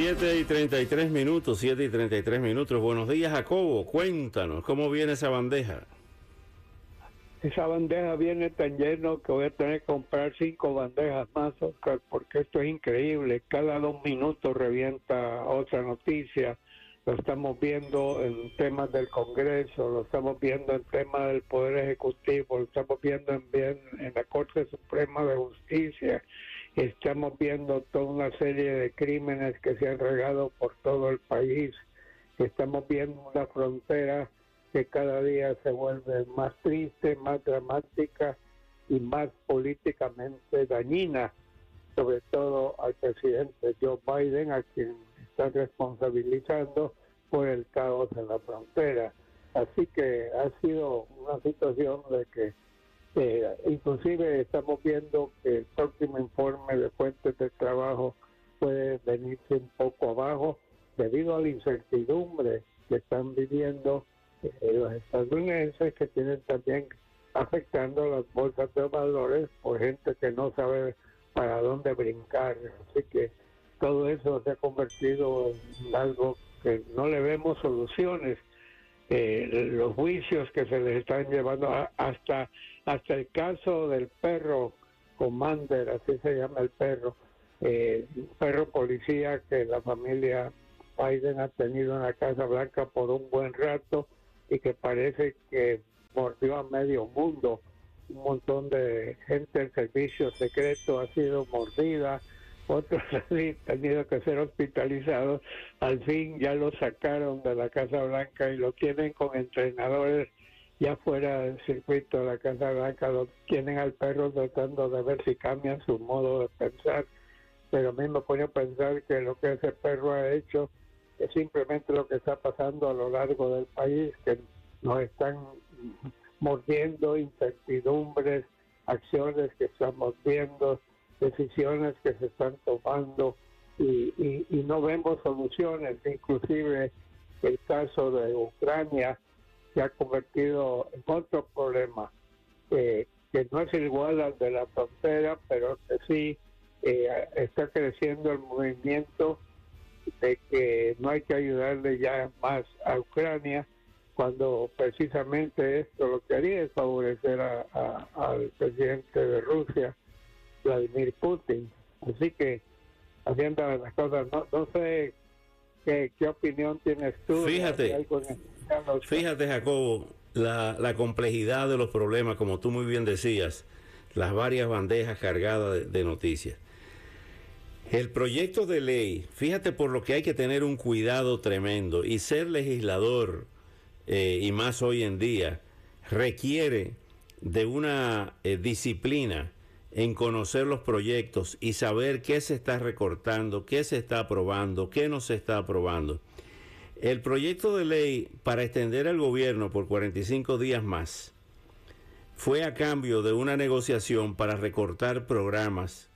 7 y 33 minutos, 7 y 33 minutos. Buenos días, Jacobo. Cuéntanos, ¿cómo viene esa bandeja? Esa bandeja viene tan lleno que voy a tener que comprar cinco bandejas más, Oscar, porque esto es increíble. Cada dos minutos revienta otra noticia. Lo estamos viendo en temas del Congreso, lo estamos viendo en temas del Poder Ejecutivo, lo estamos viendo en, bien, en la Corte Suprema de Justicia Estamos viendo toda una serie de crímenes que se han regado por todo el país. Estamos viendo una frontera que cada día se vuelve más triste, más dramática y más políticamente dañina, sobre todo al presidente Joe Biden, a quien está responsabilizando por el caos en la frontera. Así que ha sido una situación de que eh, inclusive estamos viendo que el próximo informe de fuentes de trabajo puede venirse un poco abajo debido a la incertidumbre que están viviendo eh, los estadounidenses que tienen también afectando las bolsas de valores por gente que no sabe para dónde brincar. Así que todo eso se ha convertido en algo que no le vemos soluciones. Eh, los juicios que se les están llevando hasta hasta el caso del perro Commander, así se llama el perro, eh, un perro policía que la familia Biden ha tenido en la Casa Blanca por un buen rato y que parece que mordió a medio mundo. Un montón de gente del servicio secreto ha sido mordida, otros han tenido que ser hospitalizados. Al fin ya lo sacaron de la Casa Blanca y lo tienen con entrenadores ya fuera del circuito de la Casa Blanca, lo tienen al perro tratando de ver si cambian su modo de pensar. Pero a mí me pone a pensar que lo que ese perro ha hecho es simplemente lo que está pasando a lo largo del país, que nos están mordiendo incertidumbres, acciones que estamos viendo, decisiones que se están tomando y, y no vemos soluciones. Inclusive el caso de Ucrania, se ha convertido en otro problema eh, que no es igual al de la frontera, pero que sí eh, está creciendo el movimiento de que no hay que ayudarle ya más a Ucrania cuando precisamente esto lo que haría es favorecer al presidente de Rusia, Vladimir Putin. Así que haciendo las cosas, no, no sé qué, qué opinión tienes tú. Fíjate. Fíjate, Jacobo, la, complejidad de los problemas, como tú muy bien decías, las varias bandejas cargadas de, noticias. El proyecto de ley, fíjate por lo que hay que tener un cuidado tremendo y ser legislador, eh, y más hoy en día, requiere de una eh, disciplina en conocer los proyectos y saber qué se está recortando, qué se está aprobando, qué no se está aprobando. El proyecto de ley para extender al gobierno por 45 días más fue a cambio de una negociación para recortar programas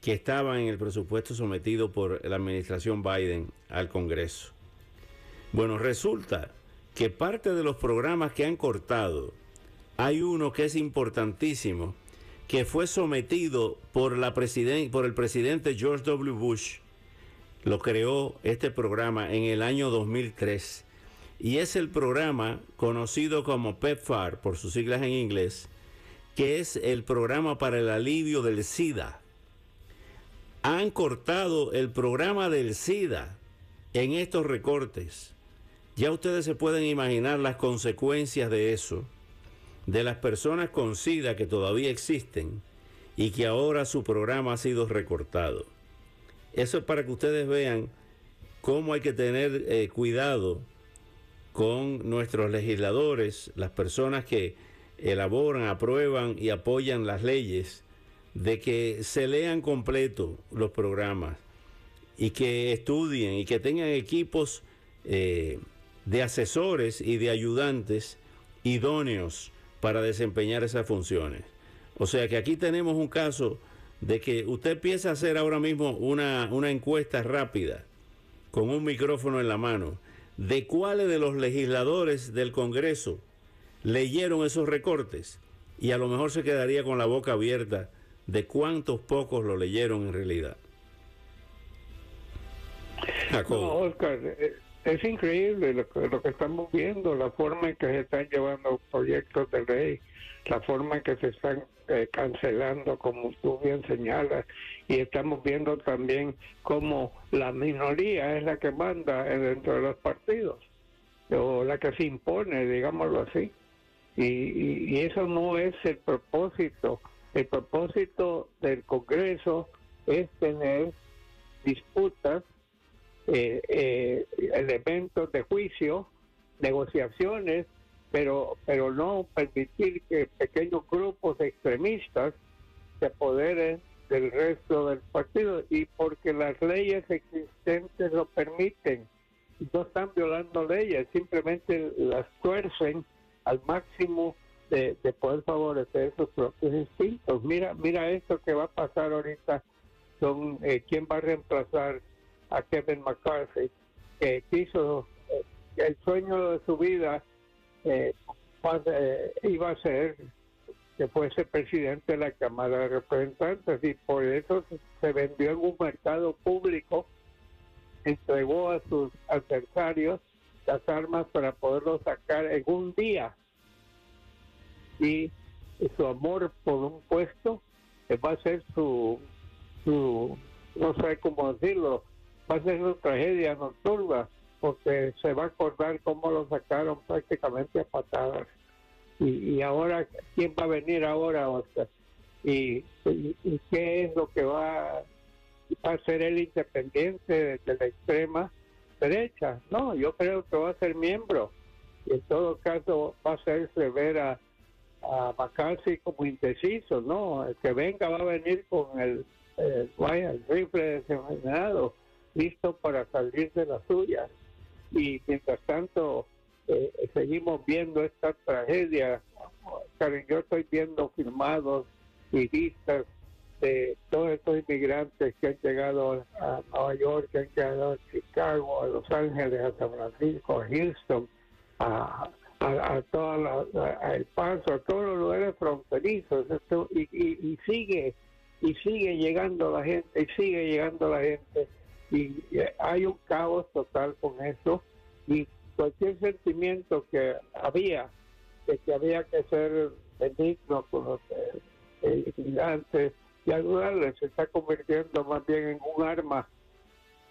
que estaban en el presupuesto sometido por la administración Biden al Congreso. Bueno, resulta que parte de los programas que han cortado, hay uno que es importantísimo, que fue sometido por, la por el presidente George W. Bush lo creó este programa en el año 2003 y es el programa conocido como PEPFAR por sus siglas en inglés, que es el programa para el alivio del SIDA. Han cortado el programa del SIDA en estos recortes. Ya ustedes se pueden imaginar las consecuencias de eso, de las personas con SIDA que todavía existen y que ahora su programa ha sido recortado. Eso es para que ustedes vean cómo hay que tener eh, cuidado con nuestros legisladores, las personas que elaboran, aprueban y apoyan las leyes, de que se lean completo los programas y que estudien y que tengan equipos eh, de asesores y de ayudantes idóneos para desempeñar esas funciones. O sea que aquí tenemos un caso de que usted empieza a hacer ahora mismo una, una encuesta rápida con un micrófono en la mano de cuáles de los legisladores del Congreso leyeron esos recortes y a lo mejor se quedaría con la boca abierta de cuántos pocos lo leyeron en realidad. No, Oscar, eh, es increíble lo lo que estamos viendo, la forma en que se están llevando proyectos de ley, la forma en que se están eh, cancelando, como tú bien señalas, y estamos viendo también cómo la minoría es la que manda dentro de los partidos, o la que se impone, digámoslo así. Y, y eso no es el propósito. El propósito del Congreso es tener disputas eh, eh, elementos de juicio, negociaciones, pero, pero no permitir que pequeños grupos extremistas se apoderen del resto del partido y porque las leyes existentes lo permiten. No están violando leyes, simplemente las tuercen al máximo de, poder favorecer sus propios instintos. Mira, mira esto que va a pasar ahorita son eh, quién va a reemplazar a Kevin McCarthy, que quiso eh, el sueño de su vida eh, eh, iba a ser que fuese presidente de la Cámara de Representantes y por eso se vendió en un mercado público, entregó a sus adversarios las armas para poderlo sacar en un día. Y su amor por un puesto va a ser su, su no sé cómo decirlo, va a ser una tragedia nocturna porque se va a acordar cómo lo sacaron prácticamente a patadas. Y, ahora, ¿quién va a venir ahora, Oscar? Y, qué es lo que va, a ser el independiente de, la extrema derecha? No, yo creo que va a ser miembro. Y en todo caso va a hacerse ver a, a como indeciso, ¿no? El que venga va a venir con el, el, el rifle desenvenenado listo para salir de la suya. Y mientras tanto, eh, seguimos viendo esta tragedia. Yo estoy viendo filmados y vistas de todos estos inmigrantes que han llegado a Nueva York, que han llegado a Chicago, a Los Ángeles, a San Francisco, a Houston, a, a, todo El Paso, a todos los lugares fronterizos. y, y, y sigue y sigue llegando la gente, y sigue llegando la gente y hay un caos total con eso. Y cualquier sentimiento que había de que había que ser benigno con los eh, inmigrantes y ayudarles se está convirtiendo más bien en un arma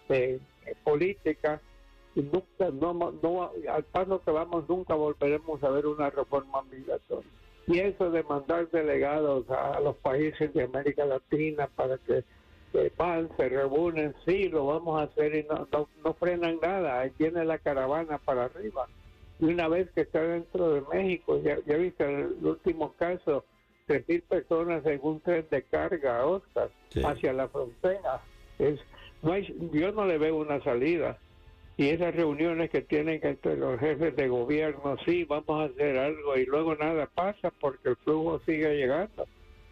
eh, política y nunca no, no al paso que vamos nunca volveremos a ver una reforma migratoria. Y eso de mandar delegados a los países de América Latina para que van, se reúnen, sí, lo vamos a hacer y no, no, frenan nada, ahí viene la caravana para arriba. Y una vez que está dentro de México, ya, ya viste el último caso, tres mil personas en un tren de carga, Oscar, hacia la frontera. Es, no hay, yo no le veo una salida. Y esas reuniones que tienen entre los jefes de gobierno, sí, vamos a hacer algo y luego nada pasa porque el flujo sigue llegando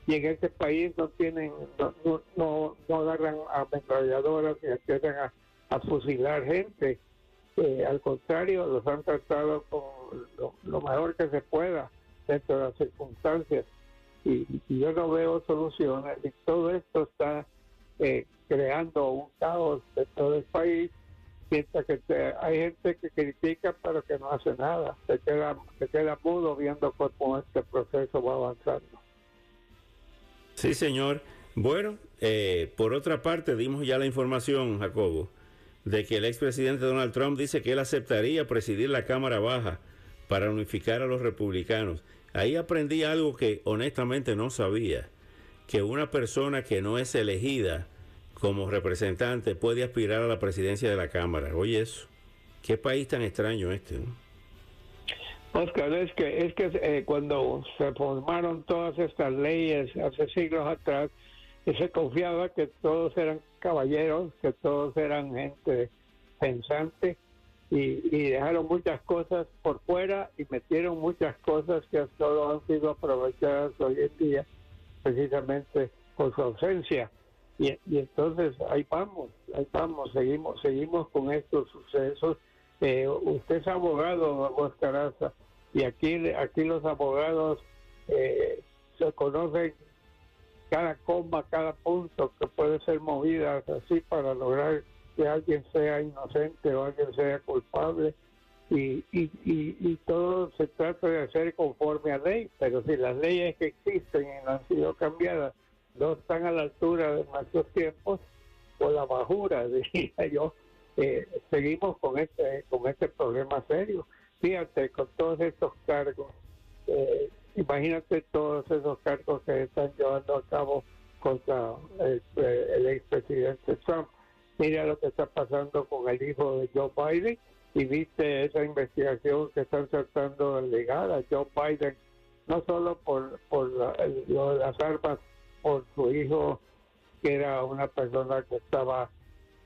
y en ese país no tienen, no, no, no, agarran ametralladoras y a, fusilar gente. Eh, al contrario, los han tratado con lo, mejor que se pueda dentro de las circunstancias. Y, yo no veo soluciones. Y todo esto está eh, creando un caos dentro del país. Mientras que hay gente que critica pero que no hace nada. Se queda, se queda mudo viendo cómo este proceso va avanzando. Sí, señor. Bueno, eh, por otra parte, dimos ya la información, Jacobo, de que el expresidente Donald Trump dice que él aceptaría presidir la Cámara Baja para unificar a los republicanos. Ahí aprendí algo que honestamente no sabía, que una persona que no es elegida como representante puede aspirar a la presidencia de la Cámara. Oye eso, qué país tan extraño este. ¿no? Oscar, es que, es que eh, cuando se formaron todas estas leyes hace siglos atrás, se confiaba que todos eran caballeros, que todos eran gente pensante y, dejaron muchas cosas por fuera y metieron muchas cosas que solo han sido aprovechadas hoy en día precisamente por su ausencia. Y, entonces ahí vamos, ahí vamos, seguimos, seguimos con estos sucesos. Eh, usted es abogado, Oscar y aquí, aquí los abogados eh, se conocen cada coma, cada punto que puede ser movida así para lograr que alguien sea inocente o alguien sea culpable y, y, y, todo se trata de hacer conforme a ley, pero si las leyes que existen y no han sido cambiadas no están a la altura de nuestros tiempos, o la bajura, diría yo, eh, seguimos con este, con este problema serio. Fíjate, con todos estos cargos, eh, imagínate todos esos cargos que están llevando a cabo contra el, el expresidente Trump. Mira lo que está pasando con el hijo de Joe Biden y viste esa investigación que están tratando de ligar a Joe Biden, no solo por, por las armas, por su hijo, que era una persona que estaba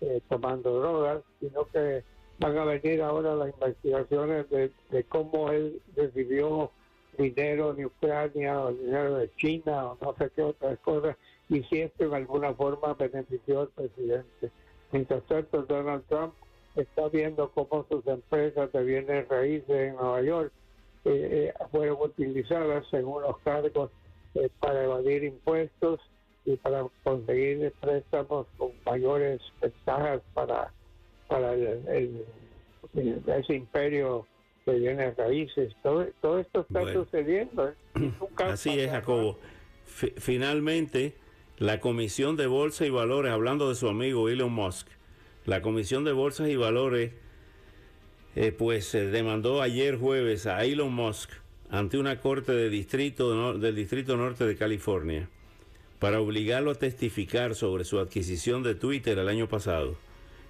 eh, tomando drogas, sino que van a venir ahora las investigaciones de, cómo él recibió dinero de Ucrania o dinero de China o no sé qué otras cosas y si esto en alguna forma benefició al presidente. Mientras tanto, Donald Trump está viendo cómo sus empresas de bienes raíces en Nueva York eh, eh, fueron utilizadas según los cargos eh, para evadir impuestos y para conseguir préstamos con mayores ventajas para, para el, ese imperio de bienes raíces. Todo, todo esto está sucediendo. Así es, Jacobo. finalmente, la Comisión de Bolsa y Valores, hablando de su amigo Elon Musk, la Comisión de Bolsas y Valores, eh, pues demandó ayer jueves a Elon Musk ante una corte de distrito, del Distrito Norte de California para obligarlo a testificar sobre su adquisición de Twitter el año pasado,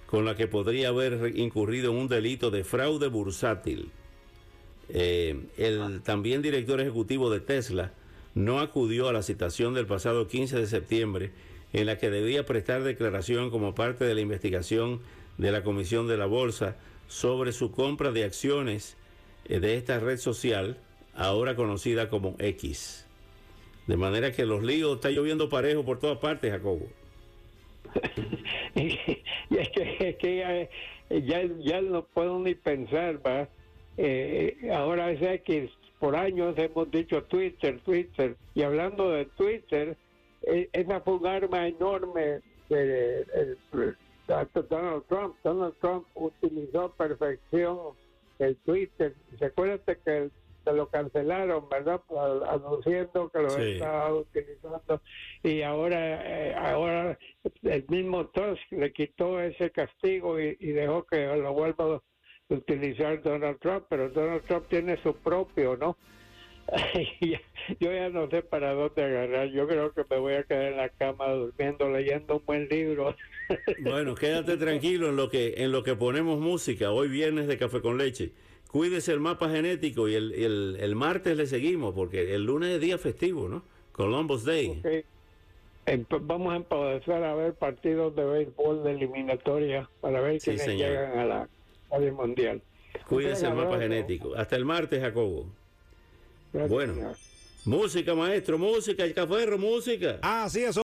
con la que podría haber incurrido en un delito de fraude bursátil. Eh, el también director ejecutivo de Tesla no acudió a la citación del pasado 15 de septiembre en la que debía prestar declaración como parte de la investigación de la Comisión de la Bolsa sobre su compra de acciones eh, de esta red social, ahora conocida como X. De manera que los líos está lloviendo parejo por todas partes, Jacobo. es que, ya, ya, no puedo ni pensar, ¿va? Eh, ahora es X, por años hemos dicho Twitter, Twitter, y hablando de Twitter, e, esa fue un arma enorme de, Donald Trump. Donald Trump utilizó perfección el Twitter. Recuérdate que se lo cancelaron, ¿verdad? Anunciando que lo estaba utilizando y ahora eh, ahora el mismo Trump le quitó ese castigo y, y dejó que lo vuelva a utilizar Donald Trump, pero Donald Trump tiene su propio, ¿no? yo ya no sé para dónde agarrar. Yo creo que me voy a quedar en la cama durmiendo, leyendo un buen libro. bueno, quédate tranquilo en lo que en lo que ponemos música. Hoy viernes de café con leche. Cuídese el mapa genético y el, el, martes le seguimos porque el lunes es día festivo, ¿no? Columbus Day. vamos a empezar a ver partidos de béisbol de eliminatoria para ver quiénes llegan a la Serie Mundial. Cuídese el mapa genético. Hasta el martes, Jacobo bueno. Música, maestro, música, el café, música. Ah, sí, eso.